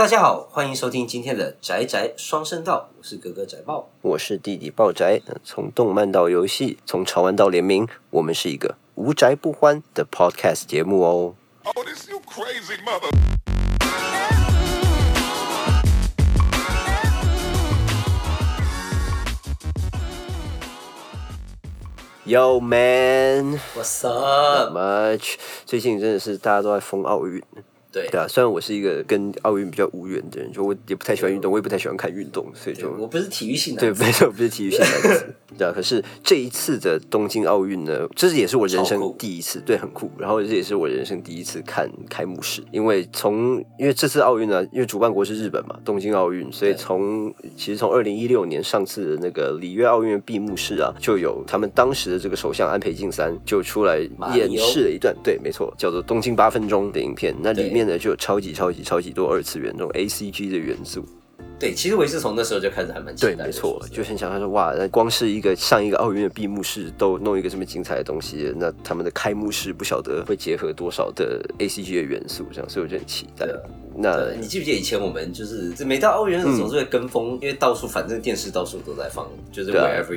大家好，欢迎收听今天的宅宅双声道，我是哥哥宅爆。我是弟弟爆宅，呃从动漫到游戏，从潮玩到联名，我们是一个无宅不欢的 podcast 节目哦。Oh, this you crazy mother. Yo man, What's not up？much。最近真的是大家都在疯奥运，对对啊。虽然我是一个跟奥运比较无缘的人，就我也不太喜欢运动，我也不太喜欢看运动，所以就我不是体育性对，男子，没错，不是体育性男子，对啊。可是这一次的东京奥运呢，这是也是我人生第一次，对，很酷。然后这也是我人生第一次看开幕式，因为从因为这次奥运呢，因为主办国是日本嘛，东京奥运，所以从其实从二零一六年上次的那个里约奥运闭幕式啊，就有他们当时的这个首相安倍晋三就出来演示了一段，对，没错，叫做《东京八分钟》的影片。那里对面呢就有超级超级超级多二次元这种 A C G 的元素。对，其实我也是从那时候就开始还蛮期，待的。没错就很想他说哇，那光是一个上一个奥运的闭幕式都弄一个这么精彩的东西，那他们的开幕式不晓得会结合多少的 A C G 的元素，这样，所以我就很期待。那，你记不记得以前我们就是每到奥运的时候总是会跟风，因为到处反正电视到处都在放，就是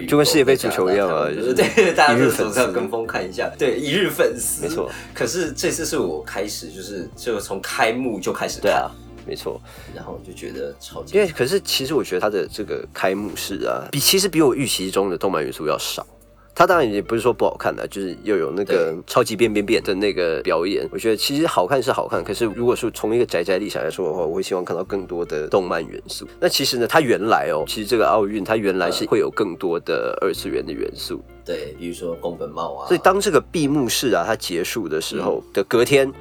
就跟世界杯足球一样啊就是对对，大家都总是要跟风看一下，对，一日粉丝，没错。可是这次是我开始就是就从开幕就开始看对啊，，没错，然后就觉得超级因为可是其实我觉得他的这个开幕式啊，比其实比我预期中的动漫元素要少。它当然也不是说不好看的，就是又有那个超级变变变的那个表演，我觉得其实好看是好看，可是如果说从一个宅宅立场来说的话，我会希望看到更多的动漫元素。那其实呢，它原来哦，其实这个奥运它原来是会有更多的二次元的元素，对，比如说宫本茂啊，所以当这个闭幕式啊它结束的时候的隔天。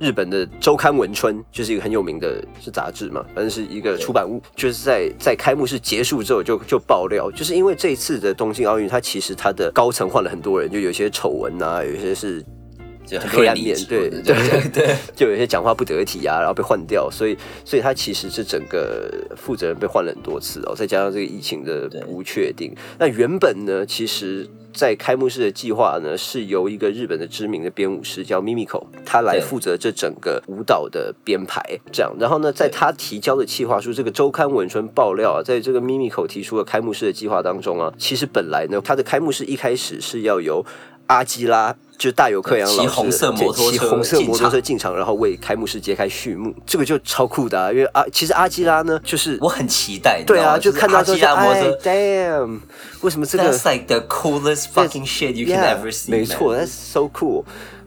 日本的周刊文春就是一个很有名的是杂志嘛，反正是一个出版物，就是在在开幕式结束之后就就爆料，就是因为这一次的东京奥运，它其实它的高层换了很多人，就有些丑闻啊，有些是就很多黑暗面，对对对，就有些讲话不得体啊，然后被换掉，所以所以他其实是整个负责人被换了很多次哦，再加上这个疫情的不确定，那原本呢，其实。在开幕式的计划呢，是由一个日本的知名的编舞师叫 Mimiko，他来负责这整个舞蹈的编排，这样。然后呢，在他提交的计划书，这个周刊文春爆料啊，在这个 Mimiko 提出的开幕式的计划当中啊，其实本来呢，他的开幕式一开始是要由阿基拉，就是大有克洋老师骑红色摩托车骑红色摩托车进场，然后为开幕式揭开序幕，这个就超酷的、啊，因为啊，其实阿基拉呢，就是我很期待，对啊，就看阿基拉摩哎托车，damn，为什么这个，That's like the coolest fucking shit you can Yeah，ever see，没错，That's so cool。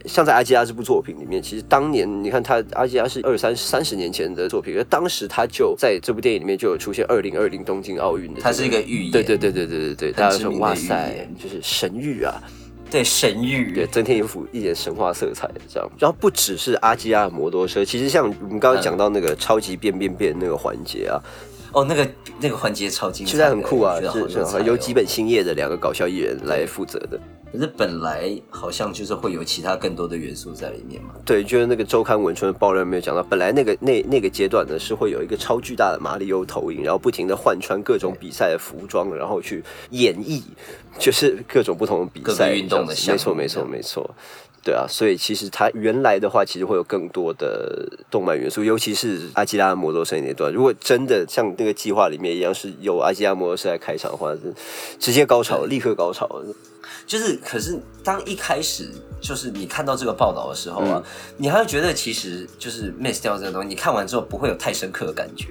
像在阿基拉这部作品里面，其实当年你看他阿基拉是二三三十年前的作品，而当时他就在这部电影里面就有出现二零二零东京奥运的、这它是一个预言对对对对对对对，大家就说哇塞，就是神谕啊，对神域，对，增添一幅一点神话色彩这样。然后不只是阿基拉的摩托车，其实像我们刚刚讲到那个超级变变变那个环节啊，哦，那个那个环节超精彩现在，很酷啊，是是由基本新业的两个搞笑艺人来负责的。可是本来好像就是会有其他更多的元素在里面嘛。对，就是那个周刊文春的爆料没有讲到，本来那个那那个阶段呢是会有一个超巨大的马里欧投影，然后不停的换穿各种比赛的服装，然后去演绎，就是各种不同的比赛运动的项目没错没错没错。对啊，所以其实它原来的话，其实会有更多的动漫元素，尤其是阿基拉的摩托车那段。如果真的像那个计划里面一样，是有阿基拉摩托车来开场的话，是直接高潮，立刻高潮。就是，可是当一开始就是你看到这个报道的时候啊，嗯你还会觉得其实就是 miss 掉这个东西，你看完之后不会有太深刻的感觉。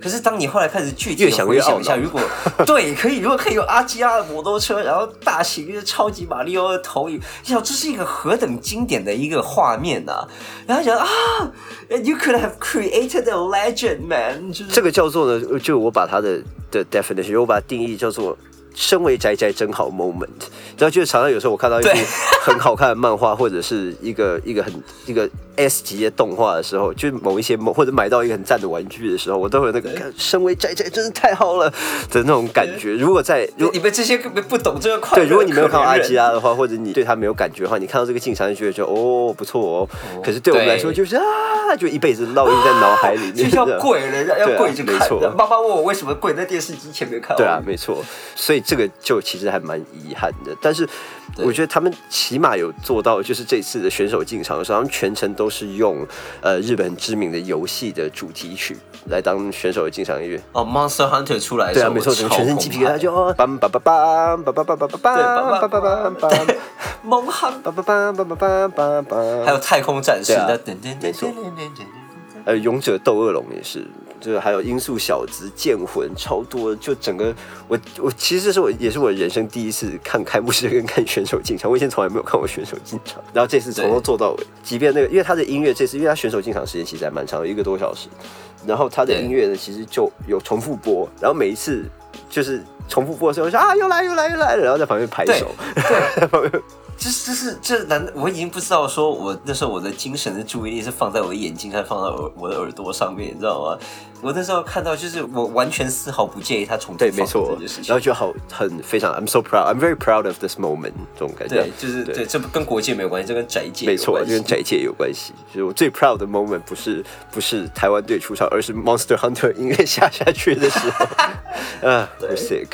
可是当你后来开始具体越想越懊恼回想一下，如果 对可以，如果可以有阿基拉的摩托车，然后大型的超级马里奥的投影，你想这是一个何等经典的一个画面呐、然后想啊，you could have created a legend, man，就是这个叫做呢，就我把它的的 definition，我把它定义叫做。身为宅宅真好 moment，然后就是常常有时候我看到一部很好看的漫画，或者是一个 一个很一个 S 级的动画的时候，就是某一些某或者买到一个很赞的玩具的时候，我都会有那个看身为宅宅真是太好了的那种感觉。如果在如你们这些根本不懂这个快对，如果你没有看到阿可怜人。基拉的话，或者你对他没有感觉的话，你看到这个进场就觉得就哦不错哦。可是对我们来说就是啊，就一辈子烙印在脑海里面，就要这样。跪了，要跪着看没错的。妈妈问我为什么跪在电视机前面看。对啊，，没错，所以这个就其实还蛮遗憾的。但是我觉得他们起码有做到，就是这次的选手进场的时候，他们全程都是用呃日本知名的游戏的主题曲来当选手的进场音乐。哦，Monster Hunter 出来的时候，对啊，没错，整个全身鸡皮疙瘩就哦，梆梆梆梆梆梆梆梆梆梆梆梆梆梆梆蒙汉，梆梆梆梆梆梆梆，还有太空战士的，噔噔噔没错噔噔噔噔。呃，勇者斗恶龙也是，就是还有音速小子、剑魂，超多。就整个我我其实这是我也是我人生第一次看开幕式跟看选手进场，我以前从来没有看过选手进场，然后这次从头做到尾。即便那个，因为他的音乐这次，因为他选手进场时间其实还蛮长的，一个多小时，然后他的音乐呢其实就有重复播，然后每一次就是重复播的时候，我就说啊又来又来又来了，然后在旁边拍对 手。这这是这难，我已经不知道说我那时候我的精神的注意力是放在我的眼睛，还是放在我我的耳朵上面，你知道吗？我那时候看到就是我完全丝毫不介意他重复对，没放错然后就好，很非常，I'm so proud, I'm very proud of this moment，这种感觉。对，就是对，这跟国界没有关系，这跟宅界没错，就跟宅界有关系。就是我最 proud 的 moment 不是不是台湾队出场，而是 Monster Hunter 音乐下下去的时候。啊，we're sick。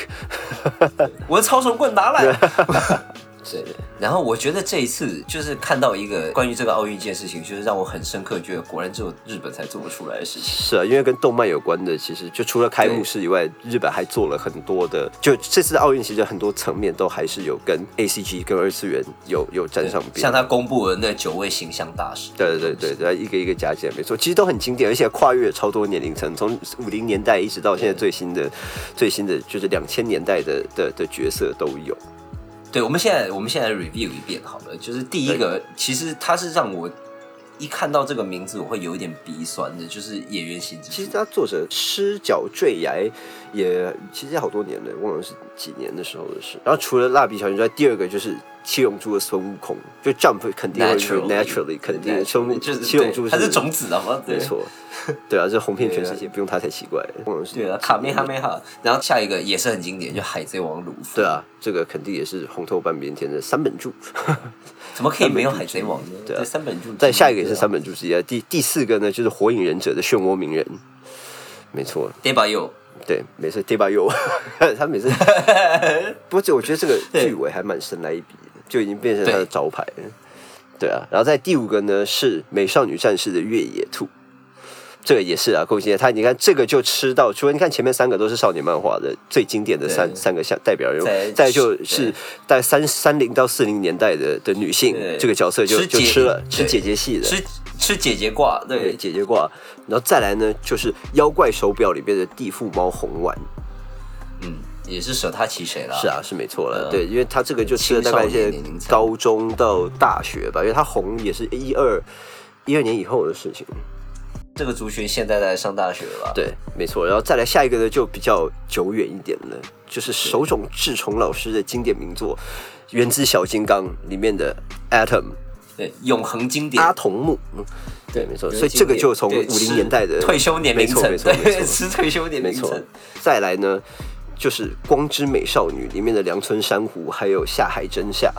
我的超神棍拿来。对，然后我觉得这一次就是看到一个关于这个奥运一件事情，就是让我很深刻，觉得果然只有日本才做得出来的事情。是啊，因为跟动漫有关的，其实就除了开幕式以外，日本还做了很多的。就这次的奥运，其实很多层面都还是有跟 A C G 跟二次元有有沾上边。像他公布的那九位形象大使，对对对对，对一个一个加起来没错，其实都很经典，而且跨越超多年龄层，从五零年代一直到现在最新的最新的就是两千年代的的的角色都有。对，我们现在我们现在 review 一遍好了。就是第一个，其实他是让我一看到这个名字，我会有一点鼻酸的，就是野原新之。其实他作者失脚坠崖也其实也好多年了，忘了是几年的时候的事。然后除了蜡笔小新之外，第二个就是七龙珠的孙悟空，就 Jump 肯定会 naturally naturally 肯定孙就是七龙珠对它是种子，啊没错，对啊，这红遍全世界，不用他才奇怪。忘了是对啊，卡梅哈梅哈。然后下一个也是很经典，就海贼王鲁夫。对，啊，这个肯定也是红透半边天的三本柱。怎么可以没有海贼王呢？对啊三本柱。再下一个也是三本。柱之一啊。第第四个呢，就是火影忍者的漩涡鸣人，没错，对吧？有对，每次 d e b a 有，他每次，不过这我觉得这个对剧尾还蛮神来一笔的，就已经变成他的招牌了。对啊，然后在第五个呢是美少女战士的越野兔，这个也是啊，够经典。他你看这个就吃到，除了你看前面三个都是少年漫画的最经典的三三个像代表人物再，就是对大概三三零到四零年代的的女性对这个角色就就吃了吃姐姐系的，吃吃姐姐挂，对对，姐姐挂，然后再来呢就是妖怪手表里边的地缚猫红丸。嗯，也是舍他其谁了。是啊，是没错了。嗯对，因为他这个就吃了大概一些高中到大学吧，因为他红也是一二一二年以后的事情。这个族群现在在上大学了吧？对，没错。然后再来下一个呢，就比较久远一点了，就是手冢治虫老师的经典名作《原子小金刚》里面的 Atom 对，永恒经典阿。童木。嗯对，没错。所以这个就从五零年代的退休年龄层，没错，没错，没对，错。吃退休年龄层。，再来呢，就是《光之美少女》里面的梁村珊瑚，还有下海真夏，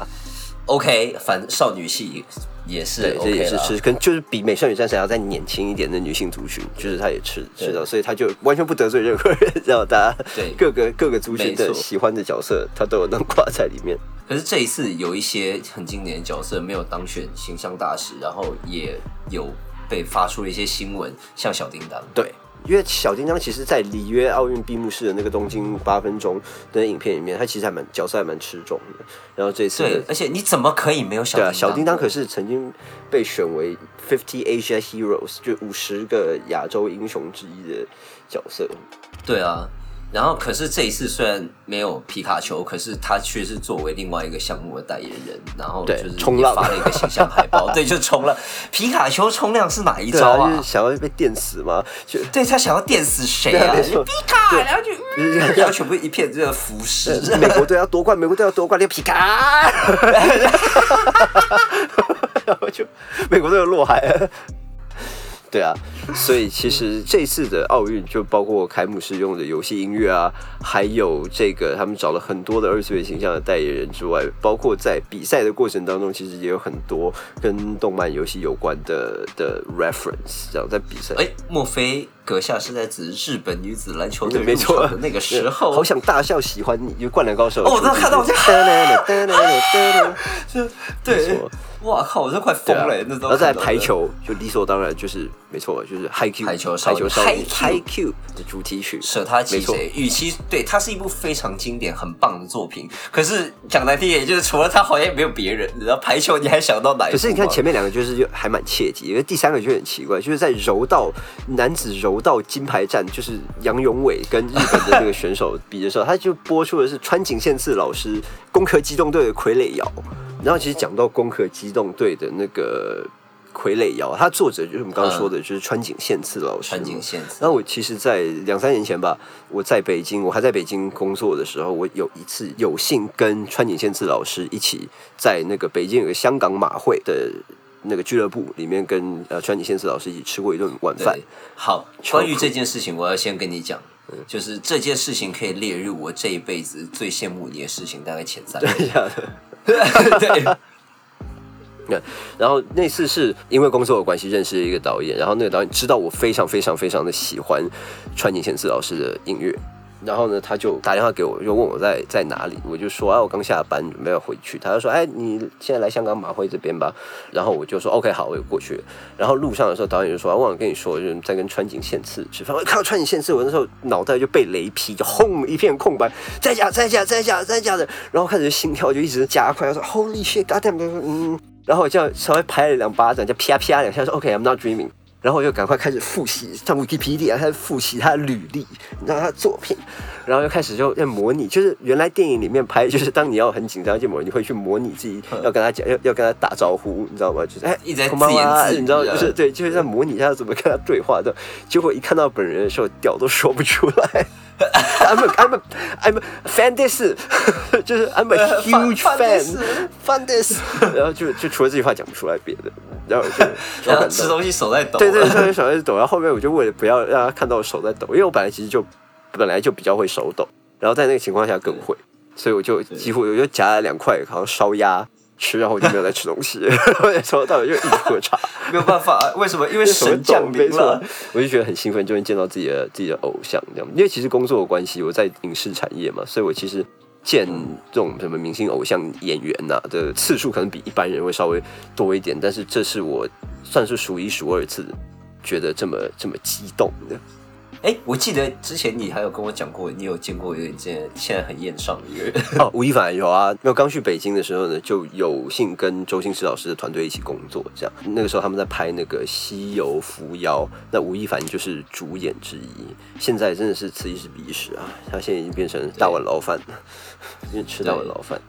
OK，反少女系也是对，这也是吃，跟就是比美少女战士还要再年轻一点的女性族群，就是她也吃吃到，所以她就完全不得罪任何人，知道大家对。各个各个族群的喜欢的角色，她都有能挂在里面。可是这一次有一些很经典的角色没有当选形象大使，然后也有被发出了一些新闻，像小叮当。对，因为小叮当其实，在里约奥运闭幕式的那个东京八分钟的影片里面，他其实还蛮角色还蛮吃重的。然后这次，对而且你怎么可以没有小对啊，小叮当可是曾经被选为 Fifty Asia Heroes，就五十个亚洲英雄之一的角色。对啊。然后，可是这一次虽然没有皮卡丘，可是他却是作为另外一个项目的代言人，然后就是也发了一个形象海报，对，就冲了。皮卡丘冲浪是哪一招啊？就是想要被电死吗，就对他想要电死谁啊啊？皮卡，然后就，就是然后全部一片这个浮尸。美国队要夺冠，美国队要夺冠，那个皮卡，然后就美国队又落海了。对啊，所以其实这次的奥运就包括开幕式用的游戏音乐啊，还有这个他们找了很多的二次元形象的代言人之外，包括在比赛的过程当中，其实也有很多跟动漫游戏有关的的 reference，这样在比赛。哎，莫非阁下是在指日本女子篮球队没错的那个时候，好想大笑，喜欢你，就《灌篮高手》哦我都看到我就 没对，哇靠，我真快疯了，那时候然后再来看到的排球，就理所当然就是没错，就是 High Q 排球排球少女 High Q 的主题曲，舍他其谁？与其对，它是一部非常经典、很棒的作品。可是讲难听一点，就是除了他，好像也没有别人。然后排球，你还想到哪？可是你看前面两个就是就还蛮切题，因为第三个就很奇怪，就是在柔道男子柔道金牌战，就是杨永伟跟日本的这个选手比的时候，他就播出的是川井宪次老师攻壳机动队的傀儡摇。然后其实讲到攻壳机动队的那个傀儡摇，他作者就是我们刚刚说的，就是川井宪次老师。川井宪次然后我其实，在两三年前吧，我在北京，我还在北京工作的时候，我有一次有幸跟川井宪次老师一起在那个北京有个香港马会的那个俱乐部里面跟呃川井宪次老师一起吃过一顿晚饭。对。好，关于这件事情，我要先跟你讲，就是这件事情可以列入我这一辈子最羡慕你的事情，大概前三。对，对，然后那次是因为工作的关系认识了一个导演，然后那个导演知道我非常非常非常的喜欢川井宪次老师的音乐，然后呢，他就打电话给我，就问我在在哪里，我就说啊，我刚下班准备要回去，他就说，哎，你现在来香港马会这边吧，然后我就说 OK 好，我就过去，然后路上的时候，导演就说，啊忘了跟你说，就是在跟川井宪次吃饭，我看到川井宪次，我那时候脑袋就被雷劈，就轰一片空白，在家在家在家在家的，然后开始心跳就一直加快，我说 Holy shit，God damn，嗯。然后我就稍微拍了两巴掌，就啪啪两下，说 OK，I'm、not dreaming。然后我就赶快开始复习，上 Wikipedia 开始复习他的履历，你知道他的作品，然后就开始就在模拟，就是原来电影里面拍，就是当你要很紧张、建模，你会去模拟自己要跟他讲，要要跟他打招呼，你知道吗？就是哎，一直在こんばんは自言自语你知道，啊就是对，就是在模拟他怎么跟他对话的。结果一看到本人的时候，屌都说不出来。I'm a I'm a I'm a fan this，就是 I'm a huge fan this fan fan this，然后就就除了这句话讲不出来别的， 然后我就 然后吃东西手在抖。对对，对，手在抖。然后后面我就为了不要让他看到我手在抖，因为我本来其实就本来就比较会手抖，然后在那个情况下更会，所以我就几乎我就夹了两块好像烧鸭吃，然后我就没有再吃东西，然后从头到尾就一直喝茶。没有办法，为什么？因为神降临了。，我就觉得很兴奋，就能见到自己的自己的偶像这样。因为其实工作的关系，我在影视产业嘛，所以我其实见这种什么明星偶像演员呐、的次数，可能比一般人会稍微多一点。但是这是我算是数一数二次觉得这么这么激动的。哎，我记得之前你还有跟我讲过，你有见过有一件现在很艳上的一个人。哦，吴亦凡有啊，那刚去北京的时候呢，就有幸跟周星驰老师的团队一起工作，这样。那个时候他们在拍那个《西游伏妖》，那吴亦凡就是主演之一。现在真的是此一时彼一时啊，他现在已经变成大碗捞饭了，因为吃大碗捞饭。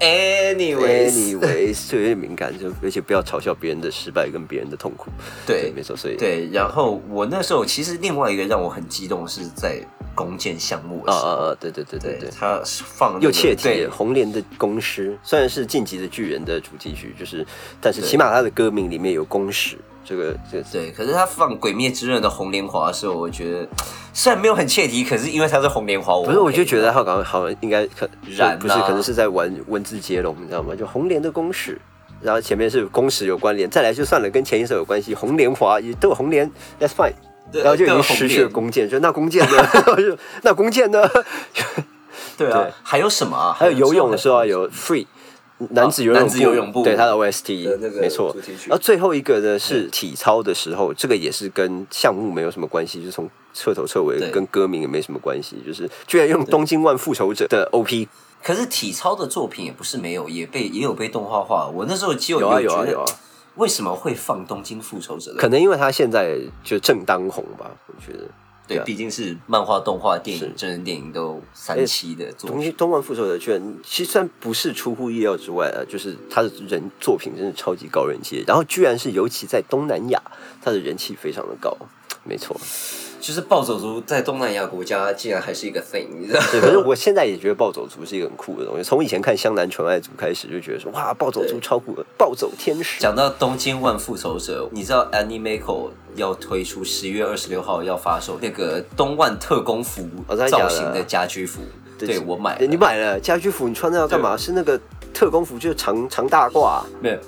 Anyways，Anyways，就有点敏感，就而且不要嘲笑别人的失败跟别人的痛苦。对没错，所以对，然后我那时候其实另外一个让我很激动是在弓箭项目的时候，啊啊啊，对对对对对。他放那个又切题对了，红莲的公诗虽然是晋级的巨人的主题曲，就是，但是起码他的歌名里面有公史，这个这个对，可是他放《鬼灭之刃》的红莲华的时候，我觉得虽然没有很切题，可是因为他是红莲华，我不是，我就觉得他好像好像应该可不是，可能是在玩文字接龙，你知道吗？就红莲的公史，然后前面是公使有关联，再来就算了，跟前一首有关系，红莲华也都有红莲，That's fine，对然后就已经失去了弓箭，就那弓箭呢？那弓箭呢？对啊，还有什么啊？还有游泳的时候啊，有 free。男子游泳男子游泳部对他的 OST 没错。然后最后一个呢是体操的时候，这个也是跟项目没有什么关系，就是从彻头彻尾跟歌名也没什么关系，就是居然用《东京万复仇者》的 OP 可是体操的作品也不是没有，也被也有被动画化。我那时候就有啊有觉得啊有啊，为什么会放《东京复仇者》的？可能因为他现在就正当红吧，我觉得。对，啊毕竟是漫画、动画、电影、真人电影都三期的作品。东京东万复仇者居然其实虽然不是出乎意料之外啊，就是他的人作品真的超级高人气，然后居然是尤其在东南亚，他的人气非常的高，没错。就是暴走族在东南亚国家竟然还是一个 thing，你知道吗？对，可是我现在也觉得暴走族是一个很酷的东西。从以前看《湘南纯爱组》开始，就觉得说哇，暴走族超酷的，暴走天使。讲到东京万复仇者，你知道 Animeco 要推出十月二十六号要发售那个东万特工服造型的家居服，对我买了，你买了家居服，你穿那要干嘛？是那个特工服，就是长长大褂。没有？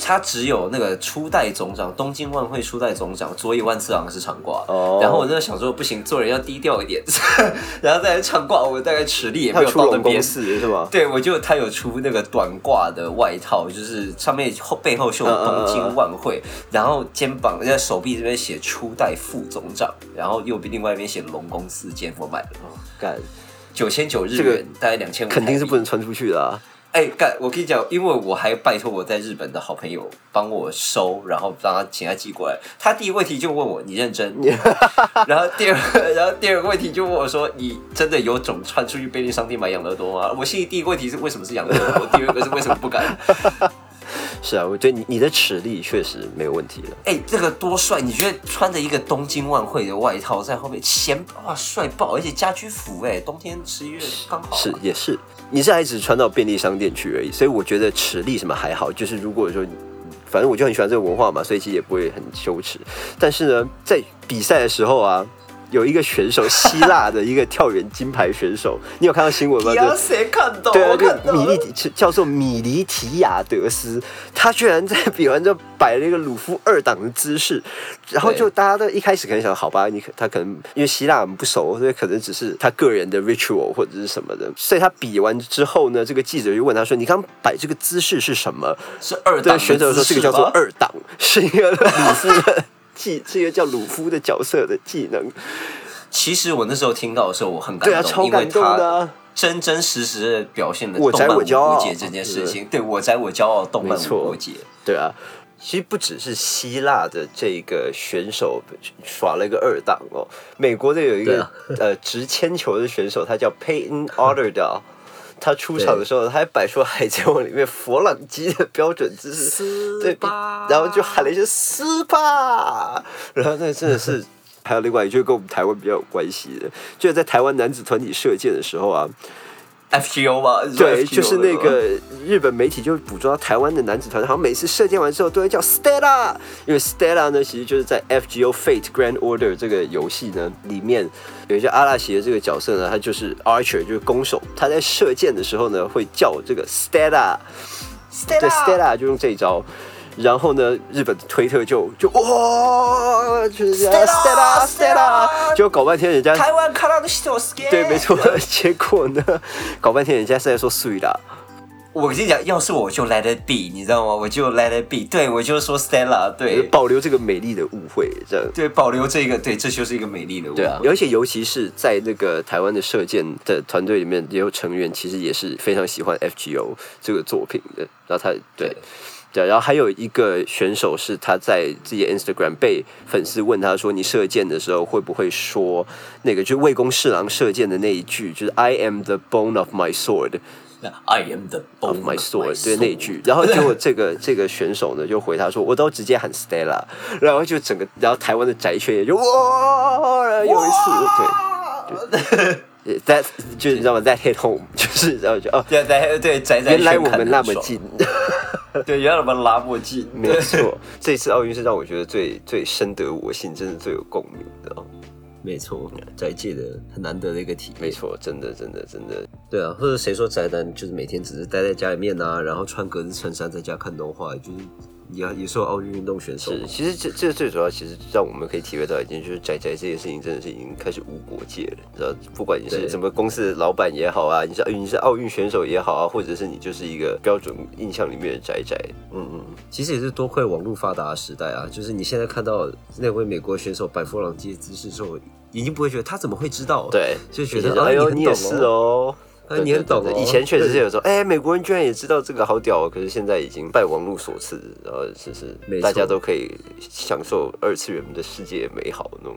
他只有那个初代总长，东京万会初代总长佐野万次郎是长挂。哦。然后我就想说，不行，做人要低调一点，然后再来长挂，我大概实力也没有到那边。是吗？对，我就他有出那个短褂的外套，就是上面后背后绣嗯东京万汇，然后肩膀在手臂这边写初代副总长，然后右边另外一边写龙公司间，我买了干，九千九日这个元，大概两千五，肯定是不能穿出去的啊。哎，干！我跟你讲，因为我还拜托我在日本的好朋友帮我收，然后让他请他寄过来。他第一个问题就问我你认真，然后第二个，然后第二个问题就问我说你真的有种穿出去便利商店买养乐多吗？我心里第一个问题是为什么是养乐多，第二个是为什么不敢？是啊，我觉得你你的齿力确实没有问题了。哎，这个多帅！你觉得穿着一个东京万汇的外套在后面显哇帅爆，而且家居服哎，冬天十一月刚好。是也是，你是还只穿到便利商店去而已，所以我觉得尺力什么还好。就是如果说，反正我就很喜欢这个文化嘛，所以其实也不会很羞耻。但是呢，在比赛的时候啊。有一个选手，希腊的一个跳远金牌选手，你有看到新闻吗？要谁看到？对啊，我看米利提叫做米利提亚德斯，他居然在比完之后摆了一个鲁夫二档的姿势，然后就大家都一开始可能想，好吧，你可他可能因为希腊我们不熟，所以可能只是他个人的 ritual 或者是什么的，所以他比完之后呢，这个记者就问他说：“你刚摆这个姿势是什么？”是二档选手说这个叫做二档，是一个 鲁夫的技，是一个叫鲁夫的角色的技能。其实我那时候听到的时候，我很感动，对啊，超因为感动的他啊、真真实实的表现了我宅动漫我骄傲无国界这件事情。对我宅我骄傲，动漫无国界。对啊，其实不只是希腊的这个选手耍了一个二档哦，美国的有一个、啊呃直铅球的选手，他叫 Peyton Otterdale。他出场的时候，他还摆出《海贼王》里面佛朗基的标准姿势，对，然后就喊了一声“斯巴”，然后那真的是。还有另外一句跟我们台湾比较有关系的，就是在台湾男子团体射箭的时候啊，FGO 吗？对，就是那个日本媒体就捕捉到台湾的男子团，好像每次射箭完之后都会叫 Stella，因为 Stella 呢，其实就是在 FGO Fate Grand Order 这个游戏呢里面有一些阿拉奇的这个角色呢，他就是 Archer，就是弓手，他在射箭的时候呢会叫这个 Stella，对 Stella 就用这一招。然后呢，日本的推特就就哇，就是这样 Stella，Stella Stella，就搞半天人家台湾卡拉的西多斯对，没错。结果呢，搞半天人家是在说碎啦。我跟你讲，要是我就 Let it be，你知道吗？我就 Let it be，对我就说 Stella，对保留这个美丽的误会，这样。对，保留这个，对，这就是一个美丽的舞。对啊，而且尤其是在那个台湾的射箭的团队里面，也有成员其实也是非常喜欢 FGO 这个作品的。然后他对对对，然后还有一个选手是他在自己的 Instagram 被粉丝问他说：“你射箭的时候会不会说那个就是魏公侍郎射箭的那一句，就是 I am the bone of my sword。” I am the bone of my sword，对那一句，然后结果这个这个选手呢就回他说，我都直接喊 Stella，然后就整个，然后台湾的宅圈也就哇，然后有一次对，that 就是你知道吗？That hit home，就是然后就哦，对对对，宅宅原来我们那么近，对，原来我们那么近，没错，这次奥运是让我觉得最最深得我心，真的最有共鸣的。哦。没错，宅界的很难得的一个体验。没错，真的真的真的，对啊，或者谁说宅男就是每天只是待在家里面啊，然后穿格子衬衫在家看动画，就是也也是有奥运运动选手是，其实这这最主要，其实让我们可以体会到一件，就是宅宅这件事情真的是已经开始无国界了。你知道，不管你是什么公司的老板也好啊，你是你是奥运选手也好啊，或者是你就是一个标准印象里面的宅宅，嗯嗯，其实也是多亏网络发达的时代啊，就是你现在看到那位美国选手摆佛朗基的姿势之后，已经不会觉得他怎么会知道，，对，就觉得啊哎呦，你你也是哦。哎对你很懂哦对对以前确实是有时候，哎、美国人居然也知道这个好屌哦，可是现在已经拜网络所赐，然后就是大家都可以享受二次元的世界美好那种。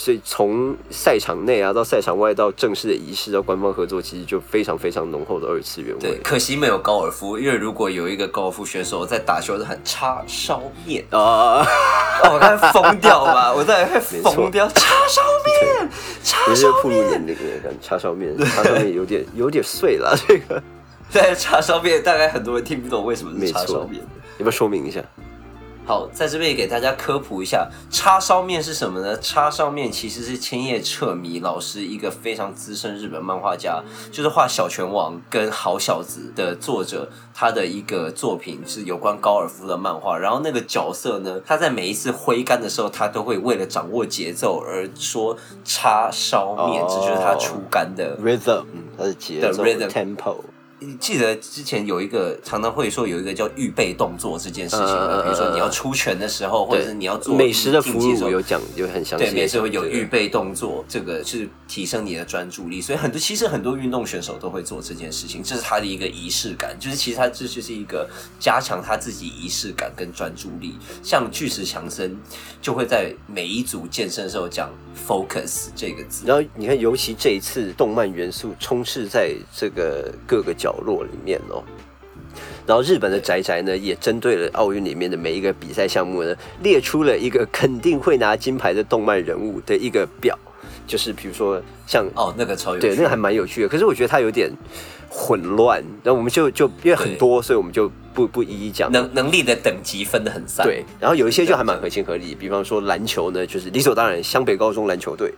所以从赛场内啊到赛场外到正式的仪式到官方合作，其实就非常非常浓厚的二次元对，味可惜没有高尔夫，因为如果有一个高尔夫选手在打球，是喊叉烧面，啊！哦，我该疯掉吧，我在会疯掉，叉烧面，叉烧面，年龄的，看叉烧面，叉烧面有点有点碎了，这个对，叉烧面，大概很多人听不懂为什么是叉烧面。要不要说明一下？好，在这边也给大家科普一下，叉烧面是什么呢？叉烧面其实是千叶彻弥老师一个非常资深日本漫画家，就是画《小拳王》跟《好小子》的作者，他的一个作品是有关高尔夫的漫画。然后那个角色呢，他在每一次挥杆的时候，他都会为了掌握节奏而说叉烧面，哦这就是他出杆的 rhythm，嗯，它是节奏 rhythm tempo，记得之前有一个常常会说有一个叫预备动作这件事情，比如说你要出拳的时候，或者是你要做美食的服竞技时候务有讲，有很详细对，的讲。每次会有预备动作，这个是提升你的专注力，所以很多其实很多运动选手都会做这件事情，这是他的一个仪式感，就是其实他这就是一个加强他自己仪式感跟专注力。像巨石强森就会在每一组健身的时候讲 focus 这个字，然后你看，尤其这一次动漫元素充斥在这个各个角落里面哦。然后日本的宅宅呢，也针对了奥运里面的每一个比赛项目呢，列出了一个肯定会拿金牌的动漫人物的一个表，就是比如说像哦，那个超有对，那个还蛮有趣的。可是我觉得它有点混乱，然后我们就就因为很多，所以我们就不不一一讲。能能力的等级分得很散，对，然后有一些就还蛮合情合理，比方说篮球呢，就是理所当然，湘北高中篮球队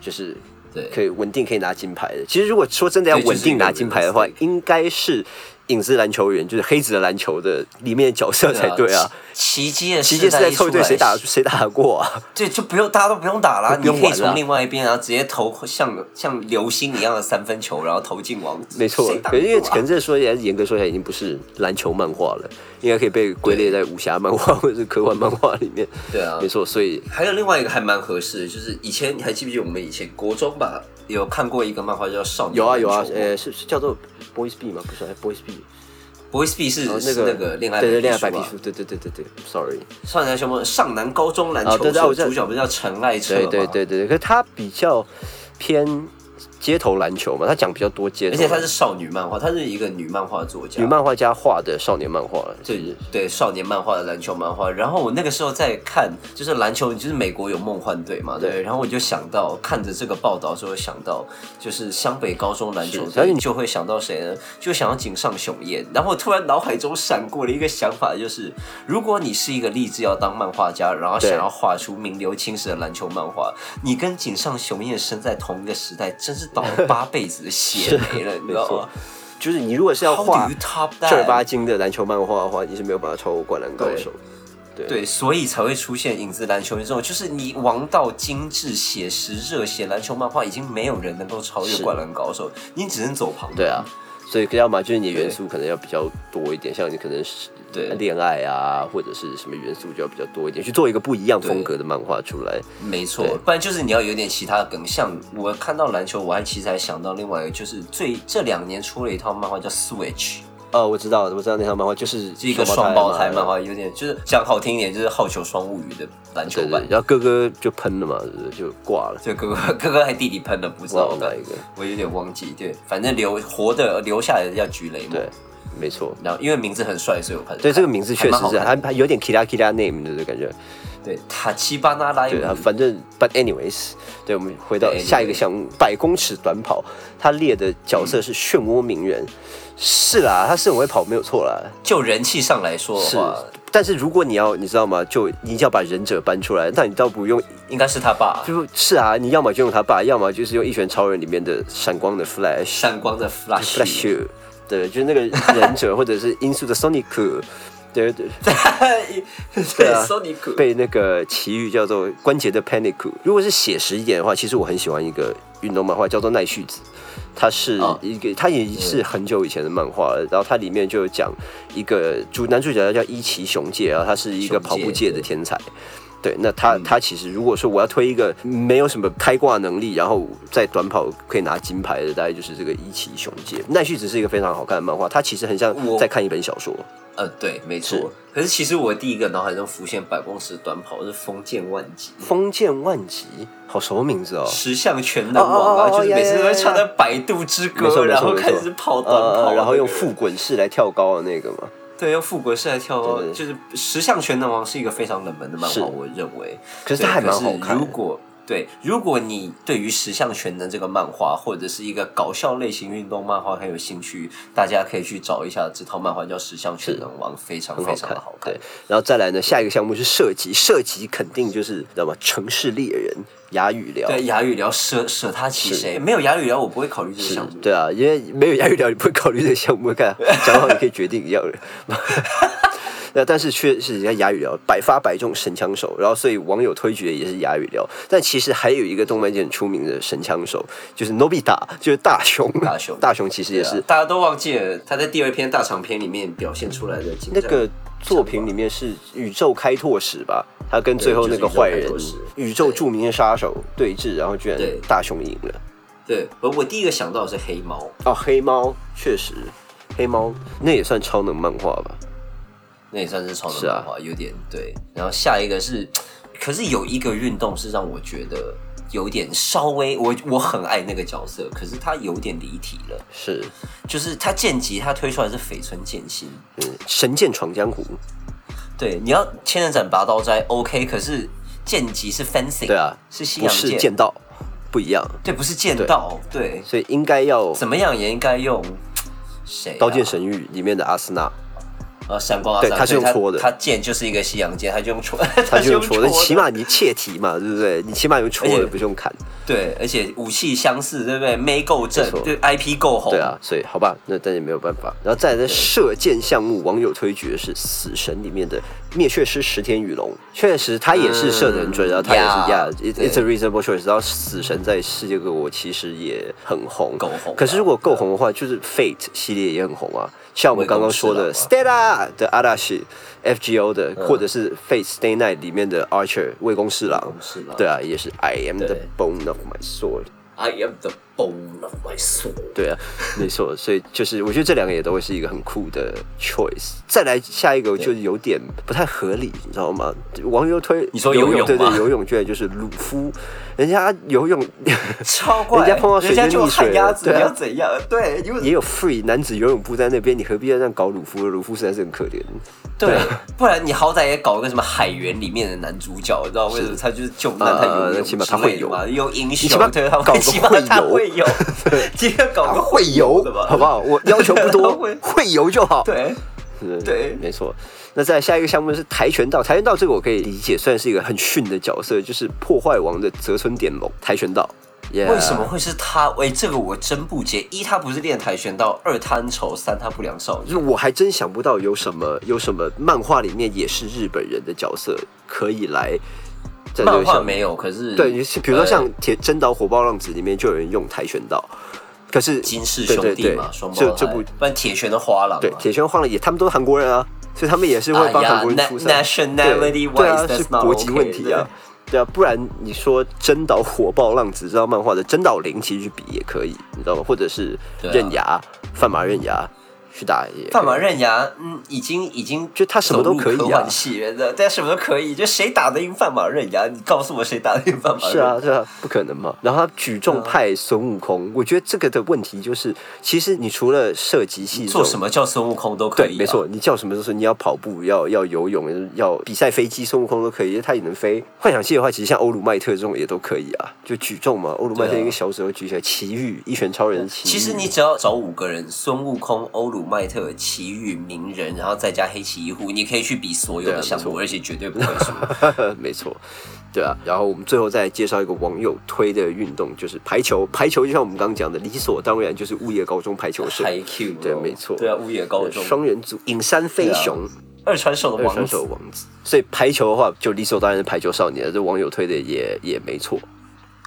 就是对可以稳定可以拿金牌的。其实如果说真的要稳定拿金牌的话应该是影子篮球员，就是黑子的篮球的里面的角色才对啊。奇迹的奇迹是在凑一队，谁打，谁打得过啊？对就不用大家都不用打啦，不用玩啦你可以从另外一边，然后直接投像像流星一样的三分球，然后投进网。没错可是因为可能这说起来，严格说起来已经不是篮球漫画了，应该可以被归类在武侠漫画或者是科幻漫画里面。对啊没错，所以还有另外一个还蛮合适的，就是以前你还记不记得我们以前国中吧有看过一个漫画叫《少年有啊有啊呃，是是叫做 Boys B 吗？不是，Boys B，Boys B 是、那个恋爱对对恋爱白皮书对对对对对，sorry。少年什么上南高中篮球主角不是叫陈爱车对吗？对对对，可是他比较偏街头篮球嘛，他讲比较多街头，而且他是少女漫画，他是一个女漫画作家，女漫画家画的少年漫画，对对少年漫画的篮球漫画。然后我那个时候在看，就是篮球，就是美国有梦幻队嘛，对。对然后我就想到，看着这个报道之后，想到就是湘北高中篮球队然后你就会想到谁呢？就想到井上雄彦。然后我突然脑海中闪过了一个想法，就是如果你是一个立志要当漫画家，然后想要画出名留青史的篮球漫画，你跟井上雄彦生在同一个时代，真是倒了八辈子的血霉了，你知道吗？就是你如果是要画？正儿八经的篮球漫画的话，你是没有办法超过《灌篮高手》。对，所以才会出现影子篮球这种，就是你王道、精致、写实、热血篮球漫画，已经没有人能够超越《灌篮高手》，你只能走旁。对啊，，所以要么就是你的元素可能要比较多一点，像你可能是对恋爱啊，或者是什么元素就要比较多一点，去做一个不一样风格的漫画出来。没错，不然就是你要有点其他的梗。像我看到篮球，我还其实还想到另外一个，就是最这两年出了一套漫画叫《Switch》，哦，我知道，我知道那套漫画就是是一个双胞胎漫画，有点就是讲好听一点，就是《好球双物语》的篮球版。然后哥哥就喷了嘛，就挂了。这哥哥 哥哥还弟弟喷了，不知道哪一个，我有点忘记。对，反正留活的留下来的叫菊雷嘛。对，没错。然后因为名字很帅，所以我看。对，这个名字确实是还还还有点 kira kira name 的感觉。对塔奇巴纳拉对啊，反正 but anyways，对，我们回到下一个项目，百公尺短跑，他列的角色是漩涡鸣人。是啦，他是很会跑，没有错啦。就人气上来说的是话，，但是如果你要，你知道吗？就你一定要把忍者搬出来，那你倒不用，应该是他爸就是啊，你要么就用他爸，要么就是用一拳超人里面的闪光的 Flash。闪光的 Flash。Flash，对，就是那个忍者或者是音速的 Sonic，对对 对啊索尼克。被那个奇遇叫做关节的 Panic。如果是写实一点的话，其实我很喜欢一个运动漫画叫做奈绪子。它是哦一个，它也是很久以前的漫画了。然后它里面就有讲一个主男主角叫伊崎雄介啊，他是一个跑步界的天才。对，那他他其实如果说我要推一个没有什么开挂能力，然后在短跑可以拿金牌的，大概就是这个伊崎雄介。奈绪只是一个非常好看的漫画，它其实很像在看一本小说。呃，对，没错。可是其实我第一个脑海中浮现百公尺短跑是封建万吉。封建万吉，好熟的名字哦。十项全能王啊，就是每次都会唱的《百度之歌然后开始跑短跑，呃，然后用那个副滚式来跳高的那个嘛。对用复古式来跳高，对对就是十项全能王是一个非常冷门的漫画，我认为。可是它还蛮好看的。如果对，如果你对于十项全能这个漫画或者是一个搞笑类型运动漫画很有兴趣，大家可以去找一下这套漫画叫《十项全能王》，非常非常的好看对。，然后再来呢，下一个项目是射击，射击肯定就是知道吗？城市猎人、哑语聊。对，哑语聊舍舍他其谁？没有哑语聊，我不会考虑这个项目。对啊，因为没有哑语聊，你不会考虑这个项目，看讲好你可以决定一样的。那但是却是人家哑语聊百发百中神枪手，然后所以网友推举的也是哑语聊。但其实还有一个动漫界很出名的神枪手，就是 Nobita，就是大雄。大雄大雄其实也是大家都忘记了他在第二篇大长篇里面表现出来的那个作品里面是宇宙开拓史吧？他跟最后那个坏人就是宇宙著名的杀手对峙，然后居然对大雄赢了。对，而我第一个想到的是黑猫，哦，黑猫确实，黑猫那也算超能漫画吧？那也算是超能是啊。漫画，有点对。然后下一个是，可是有一个运动是让我觉得有点稍微，我我很爱那个角色，可是他有点离题了。是，就是他剑戟，他推出来是绯村剑心，嗯，神剑闯江湖，对，你要千人斩拔刀斋 OK，可是剑戟是 fencing，对啊，是西洋剑，剑道，不一样，对，不是剑道，对，所以应该要怎么样也应该用谁、《啊？刀剑神域》里面的阿斯纳，呃，闪光阿三对他是用戳的他剑就是一个西洋剑，他就用戳，他就用戳，戳的，那起码你切题嘛，对不对？你起码用戳的，不是用砍。对，而且武器相似，对不对？妹够正没错，对 IP 够红，对啊，所以好吧，那但也没有办法。然后再来的射箭项目，网友推举的是《死神》里面的灭却师石田羽龙，确实他也是射的很准，然后他也是呀 it's a reasonable choice。然后死神在世界各国其实也很红，够红可是如果够红的话，就是 Fate 系列也很红啊，像我们刚刚说的 Stella 的阿达西。FGO 的，嗯或者是 Fate Stay Night 里面的 Archer 魏公侍郎卫公侍郎，对啊，也是 I am the bone of my sword。I am the my soul。对啊，没错，所以就是我觉得这两个也都会是一个很酷的 choice。再来下一个就有点不太合理，你知道吗？网友推你说游游泳对对，游泳居然就是鲁夫，人家游泳 超过，人家碰到水人家就就溺水旱鸭子，对啊你要怎样？对，因为也有 free 男子游泳部在那边，你何必要这样搞鲁夫？鲁夫实在是很可怜。对，不然你好歹也搞个什么海员里面的男主角，你知道为什么？他就是救难，他游泳呃起码他会有英雄，你起码对，他会会游，今天搞个会游的吧，好不好？我要求不多 会，游就好。对，嗯对没错。那在下一个项目是跆拳道，跆拳道这个我可以理解，算是一个很逊的角色，就是破坏王的泽村典龙，跆拳道。Yeah 为什么？会是他？喂，这个我真不解。一，他不是练跆拳道；二，他很丑；三，他不良少女。就是我还真想不到有什么有什么漫画里面也是日本人的角色可以来漫个项目画没有，可是对，比如说像呃《铁真岛火爆浪子》里面就有人用跆拳道，可是金氏兄弟嘛，双胞胎这这部不然铁拳的花郎嘛对铁拳换了也，他们都是韩国人啊，所以他们也是会帮韩国人出赛。nationality 对对啊，wise, 是国籍问题啊。对啊，不然你说真岛火爆浪子，知道漫画的真岛绫其实去比也可以，你知道吗？或者是刃牙、范马刃牙去打也范马刃牙，嗯，已经已经就他什么都可以啊幻系了的，但什么都可以，就谁打得赢范马刃牙？你告诉我谁打得赢范马刃？是啊，，对啊，不可能嘛。然后他举重派孙悟空，我觉得这个的问题就是，其实你除了射击系做什么？叫孙悟空都可以、对，没错，。你叫什么都是你要跑步，要要游泳，要比赛飞机，孙悟空都可以，他也能飞。幻想系的话，其实像欧鲁麦特这种也都可以啊，就举重嘛，欧鲁麦特一个小手举起来，奇遇一拳超人奇遇。其实你只要找五个人：孙悟空、欧鲁麦特、奇遇、鸣人，然后再加黑崎一护，你可以去比所有的项目，而且绝对不会输。没错，对啊。然后我们最后再介绍一个网友推的运动，就是排球。排球就像我们刚刚讲的，理所当然就是物业高中排球社。排 Q，对没错对啊，乌野高中双人组隐山飞熊，二传手的二传王子手王子。所以排球的话，就理所当然是排球少年了。这网友推的也也没错，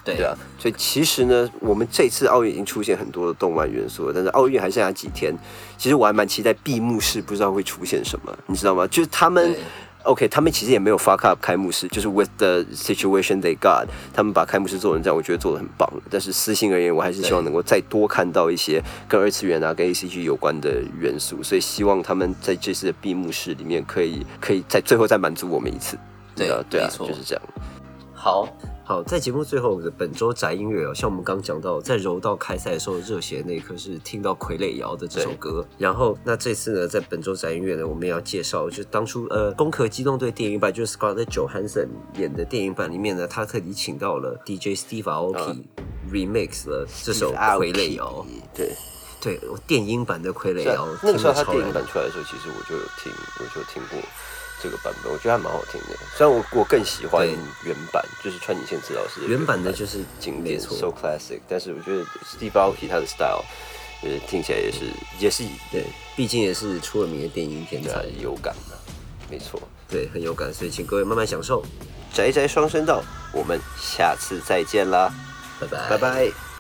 对对啊。所以其实呢，我们这次奥运已经出现很多的动漫元素了，但是奥运还剩下几天，其实我还蛮期待闭幕式，不知道会出现什么，你知道吗？就是他们。OK，他们其实也没有 fuck up 开幕式，就是 with the situation they got，他们把开幕式做成这样，我觉得做的很棒。但是私心而言，我还是希望能够再多看到一些跟二次元啊、跟 ACG 有关的元素，所以希望他们在这次的闭幕式里面可以可以在最后再满足我们一次。对啊对啊就是这样。好，好，在节目最后的本周宅音乐哦，像我们刚讲到，在柔道开赛的时候，热血那一刻是听到傀儡摇的这首歌。然后，那这次呢，在本周宅音乐呢，我们也要介绍就当初呃《攻壳机动队》电影版，就是 Scarlett Johansson 演的电影版里面呢，他特地请到了 DJ Steve Aoki、remix 了这首傀儡摇。对。对，电音版的傀儡啊摇，那个时候他电影版出来的时候，其实我就有听，我就听过这个版本，我觉得还蛮好听的。虽然我我更喜欢原版，就是川井宪次老师的原版的就是经典，so classic。但是我觉得 Steve Aoki 他的 style，就是听起来也是也是对，毕竟也是出了名的电音天才，有感的，没错。对，很有感，所以请各位慢慢享受，宅宅双声道，我们下次再见啦，拜拜，拜拜。